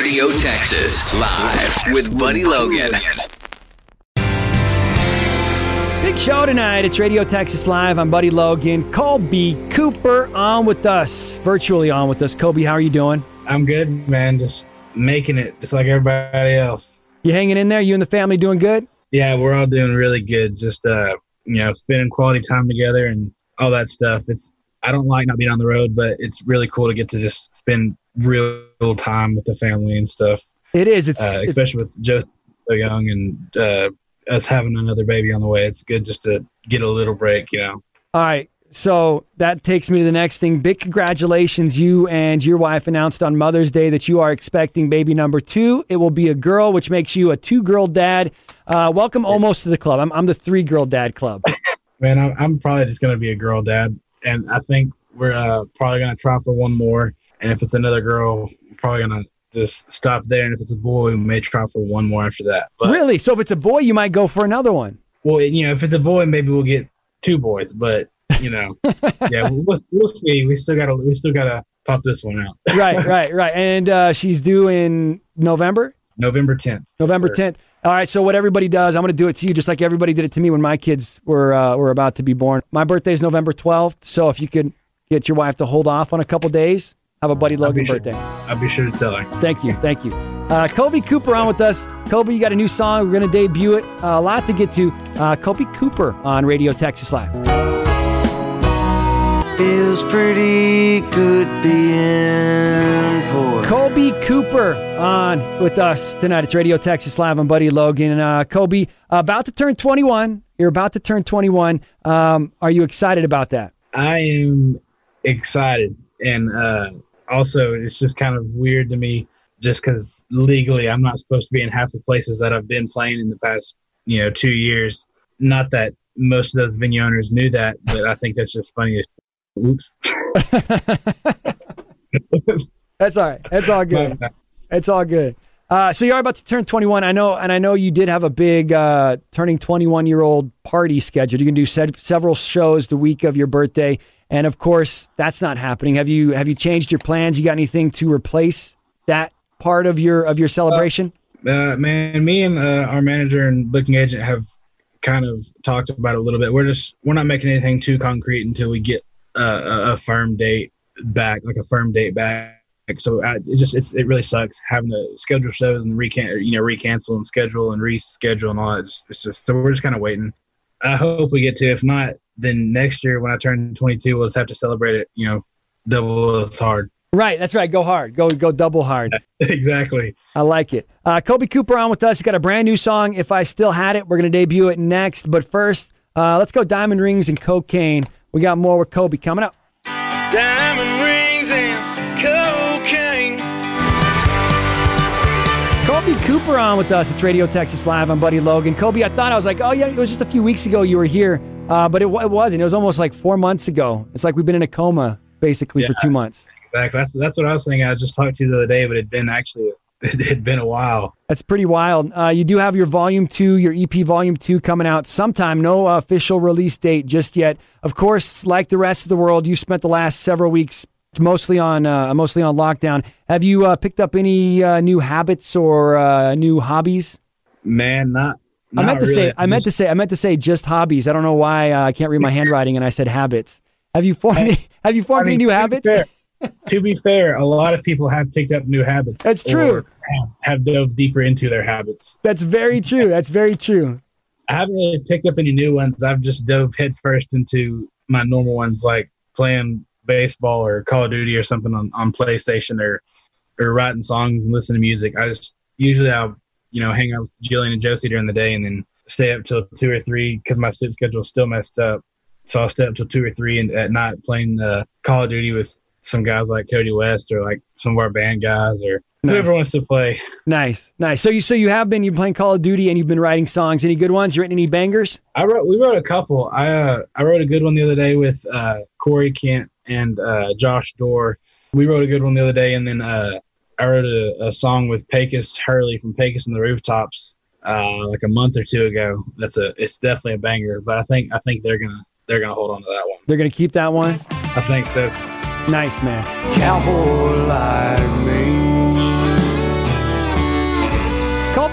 Radio Texas, live with Buddy Logan. Big show tonight. It's Radio Texas Live. I'm Buddy Logan. Kolby Cooper on with us, virtually on with us. Kolby, how are you doing? I'm good, man. Just making it, just like everybody else. You hanging in there? You and the family doing good? Yeah, we're all doing really good. Just uh, you know, spending quality time together and all that stuff. It's I don't like not being on the road, but it's really cool to get to just spend real time with the family and stuff. It is. It's, uh, it's especially with Joe so young and uh, us having another baby on the way. It's good just to get a little break, you know. all right. So that takes me to the next thing. Big congratulations. You and your wife announced on Mother's Day that you are expecting baby number two. It will be a girl, which makes you a two girl dad. Uh, welcome almost to the club. I'm, I'm the three girl dad club. Man, I'm, I'm probably just gonna be a girl dad, and I think we're uh, probably gonna try for one more. And if it's another girl, we're probably gonna just stop there. And if it's a boy, we may try for one more after that. But really? So if it's a boy, you might go for another one. well, you know, if it's a boy, maybe we'll get two boys. But you know, yeah, we'll, we'll see. We still gotta we still gotta pop this one out. Right, right, right. And uh, she's due in November? November 10th. November 10th. All right. So what everybody does, I'm going to do it to you, just like everybody did it to me when my kids were uh, were about to be born. My birthday is November 12th. So if you could get your wife to hold off on a couple days, have a Buddy I'll Logan sure- birthday. I'll be sure to tell her. Thank you, thank you. Uh, Kolby Cooper on with us. Kolby, you got a new song. We're going to debut it. Uh, a lot to get to. Uh, Kolby Cooper on Radio Texas Live. Feels pretty good being poor. Kolby Cooper on with us tonight. It's Radio Texas Live. I'm Buddy Logan. Uh, Kolby, about to turn 21. You're about to turn 21. Um, are you excited about that? I am excited, and uh, also it's just kind of weird to me, just because legally I'm not supposed to be in half the places that I've been playing in the past, you know, two years. Not that most of those venue owners knew that, but I think that's just funny. Oops. That's all right. That's all good. It's all good. Uh, so you are about to turn 21. I know, and I know you did have a big uh, turning 21 year old party scheduled. You can do se- several shows the week of your birthday, and of course, that's not happening. Have you have you changed your plans? You got anything to replace that part of your of your celebration? uh, man, me and uh, our manager and booking agent have kind of talked about it a little bit. We're just we're not making anything too concrete until we get uh, a firm date back, like a firm date back. So I, it just it's, it really sucks having to schedule shows and recan you know recancel and schedule and reschedule and all that. It's, it's just so we're just kind of waiting. I hope we get to. If not, then next year when I turn 22, we'll just have to celebrate it. You know, double as hard. Right. That's right. Go hard. Go go double hard. exactly. I like it. Uh, Kolby Cooper on with us. He's got a brand new song. If I still had it, we're going to debut it next. But first, uh, let's go diamond rings and cocaine. We got more with Kolby coming up. Diamond Cooper on with us It's Radio Texas Live. I'm Buddy Logan. Kolby, I thought I was like, oh yeah, it was just a few weeks ago you were here, uh, but it, it wasn't. It was almost like four months ago. It's like we've been in a coma basically for two months. Exactly. That's that's what I was thinking. I just talked to you the other day, but it'd been actually it had been a while. That's pretty wild. Uh, you do have your Volume 2, your EP Volume 2 coming out sometime. No official release date just yet. Of course, like the rest of the world, you spent the last several weeks mostly on uh, mostly on lockdown. Have you uh, picked up any uh, new habits or uh, new hobbies? Man, not. I meant to say. I meant to Just- say I meant to say just hobbies. I don't know why uh, I can't read my handwriting and I said habits. Have you formed any, Have you formed I mean, any new to be habits? fair- to be fair, a lot of people have picked up new habits. That's true. or Have, have dove deeper into their habits. That's very true. That's very true. I haven't really picked up any new ones. I've just dove headfirst into my normal ones, like playing baseball or Call of Duty or something on, on PlayStation or or writing songs and listening to music. I just usually I'll you know hang out with Jillian and Josie during the day and then stay up till two or three because my sleep schedule's still messed up. So I'll stay up till two or three and at night playing uh, Call of Duty with some guys like Cody West or like some of our band guys or Nice. whoever wants to play. Nice, nice. So you so you have been you've been playing Call of Duty and you've been writing songs. Any good ones? You written any bangers? I wrote. We wrote a couple. I uh, I wrote a good one the other day with uh, Corey Kent and uh, Josh Dorr. We wrote a good one the other day, and then uh, I wrote a, a song with Pecos Hurley from Pecos and the Rooftops uh, like a month or two ago. That's a. It's definitely a banger. But I think I think they're gonna they're gonna hold on to that one. They're gonna keep that one. I think so. Nice man. Cowboy like me.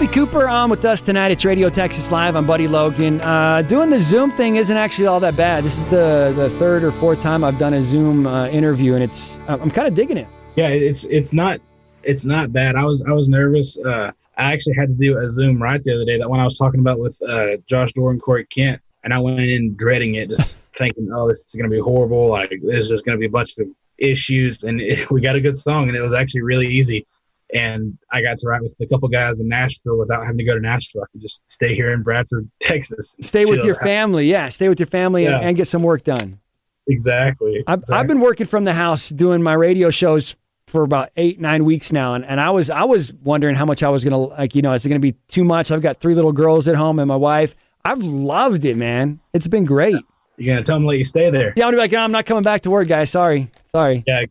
Cooper on with us tonight. It's Radio Texas Live. I'm Buddy Logan. Uh, doing the Zoom thing isn't actually all that bad. This is the the third or fourth time I've done a Zoom uh, interview, and it's I'm kind of digging it. Yeah, it's it's not it's not bad. I was I was nervous. Uh, I actually had to do a Zoom right the other day. That one I was talking about with uh, Josh Dorr and Corey Kent, and I went in dreading it, just thinking, "Oh, this is going to be horrible. Like there's just going to be a bunch of issues." And it, we got a good song, and it was actually really easy. And I got to write with a couple guys in Nashville without having to go to Nashville. I could just stay here in Bradford, Texas. and Stay with your family, yeah. Stay with your family and, Yeah. and get some work done. Exactly. I've, exactly. I've been working from the house doing my radio shows for about eight nine weeks now, and, and I was I was wondering how much I was gonna like. You know, is it gonna be too much? I've got three little girls at home and my wife. I've loved it, man. It's been great. You're gonna tell them to let you stay there. Yeah, I'm gonna be like, "No, I'm not coming back to work, guys. Sorry, sorry. Yeah.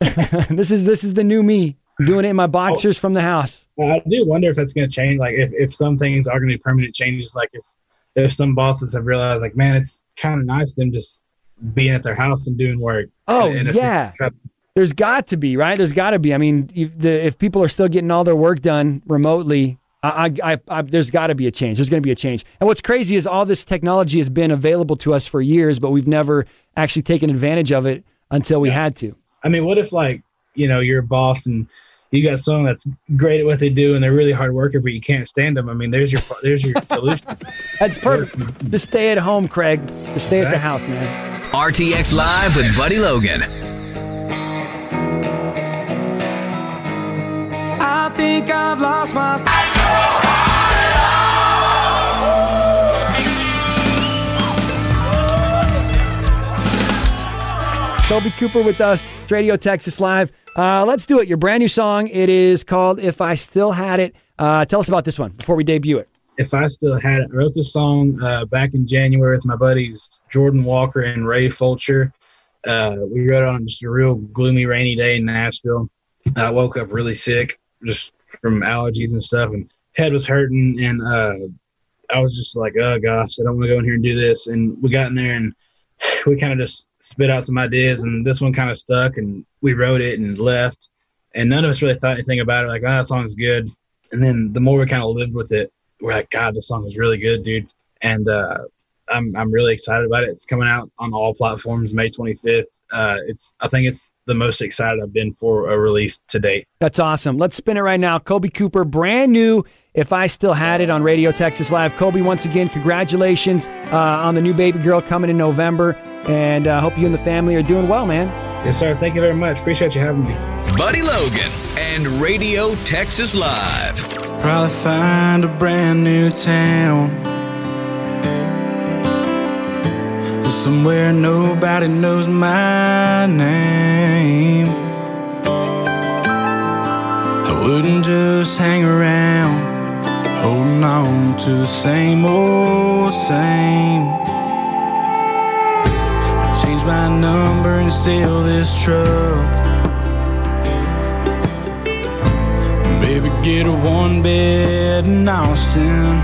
exactly. this is this is the new me. Doing it in my oh. boxers from the house. Well, I do wonder if that's going to change. Like, if, if some things are going to be permanent changes, like if if some bosses have realized, like, man, it's kind of nice them just being at their house and doing work. Oh, And if- yeah. There's got to be right. There's got to be. I mean, if, the, if people are still getting all their work done remotely, I, I, I, I there's got to be a change. There's going to be a change. And what's crazy is all this technology has been available to us for years, but we've never actually taken advantage of it until we had to. I mean, what if like you know you're a boss and you got someone that's great at what they do and they're really hard worker, but you can't stand them? I mean, there's your there's your solution. That's perfect. Just stay at home, Craig. Just stay at the house, man. RTX Live with Buddy Logan. I think I've lost my. Kolby Cooper with us. It's Radio Texas Live. Uh, let's do it. Your brand new song. It is called "If I Still Had It." Uh, tell us about this one before we debut it. if I still had it, I wrote this song uh, back in January with my buddies Jordan Walker and Ray Fulcher. Uh, we wrote it on just a real gloomy, rainy day in Nashville. I woke up really sick, just from allergies and stuff, and head was hurting, and uh, I was just like, "Oh gosh, I don't want to go in here and do this." And we got in there, and we kind of just spit out some ideas, and this one kind of stuck, and we wrote it and left, and none of us really thought anything about it. Like, "Oh, that song's good." And then the more we kind of lived with it, we're like, God, this song is really good, dude. And uh, I'm I'm really excited about it. It's coming out on all platforms May 25th. Uh, it's I think it's the most excited I've been for a release to date. That's awesome. Let's spin it right now. Kolby Cooper, brand new. If I still had it on Radio Texas Live. Kolby, once again, congratulations uh, on the new baby girl coming in November, and uh, hope you and the family are doing well, man. Yes, sir. Thank you very much. Appreciate you having me. Buddy Logan and Radio Texas Live. Probably find a brand new town. Somewhere nobody knows my name. I wouldn't just hang around, holding on to the same old same. I change my number and sell this truck. Baby, get a one bed in Austin.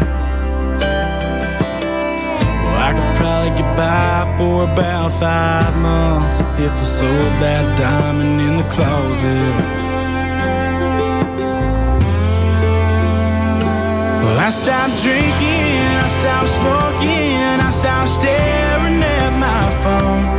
Well, I could probably get by for about five months if I sold that diamond in the closet. Well, I stopped drinking, I stopped smoking, I stopped staring at my phone.